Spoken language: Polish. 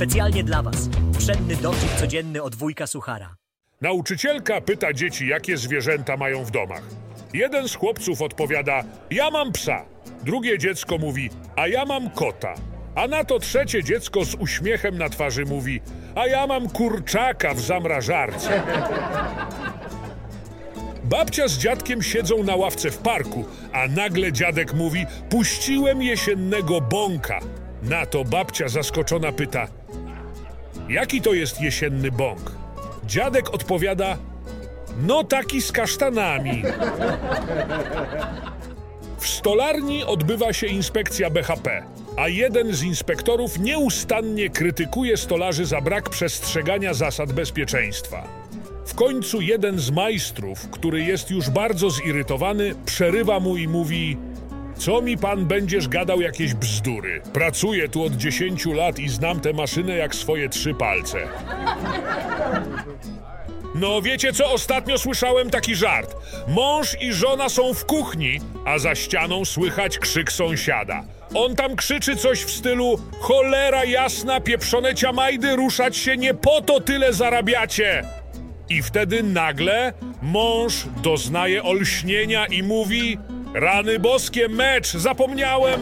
Specjalnie dla Was. Pszenny dowcip codzienny od wujka Suchara. Nauczycielka pyta dzieci, jakie zwierzęta mają w domach. Jeden z chłopców odpowiada: Ja mam psa. Drugie dziecko mówi: A ja mam kota. A na to trzecie dziecko z uśmiechem na twarzy mówi: A ja mam kurczaka w zamrażarce. Babcia z dziadkiem siedzą na ławce w parku, a nagle dziadek mówi: Puściłem jesiennego bąka. Na to babcia zaskoczona pyta: Jaki to jest jesienny bąk? Dziadek odpowiada: No taki z kasztanami. W stolarni odbywa się inspekcja BHP, a jeden z inspektorów nieustannie krytykuje stolarzy za brak przestrzegania zasad bezpieczeństwa. W końcu jeden z majstrów, który jest już bardzo zirytowany, przerywa mu i mówi: Co mi pan będziesz gadał jakieś bzdury? Pracuję tu od 10 lat i znam tę maszynę jak swoje trzy palce. No wiecie co, ostatnio słyszałem taki żart. Mąż i żona są w kuchni, a za ścianą słychać krzyk sąsiada. On tam krzyczy coś w stylu cholera jasna, pieprzone ciamajdy, ruszać się nie po to tyle zarabiacie. I wtedy nagle mąż doznaje olśnienia i mówi rany boskie, mecz, zapomniałem.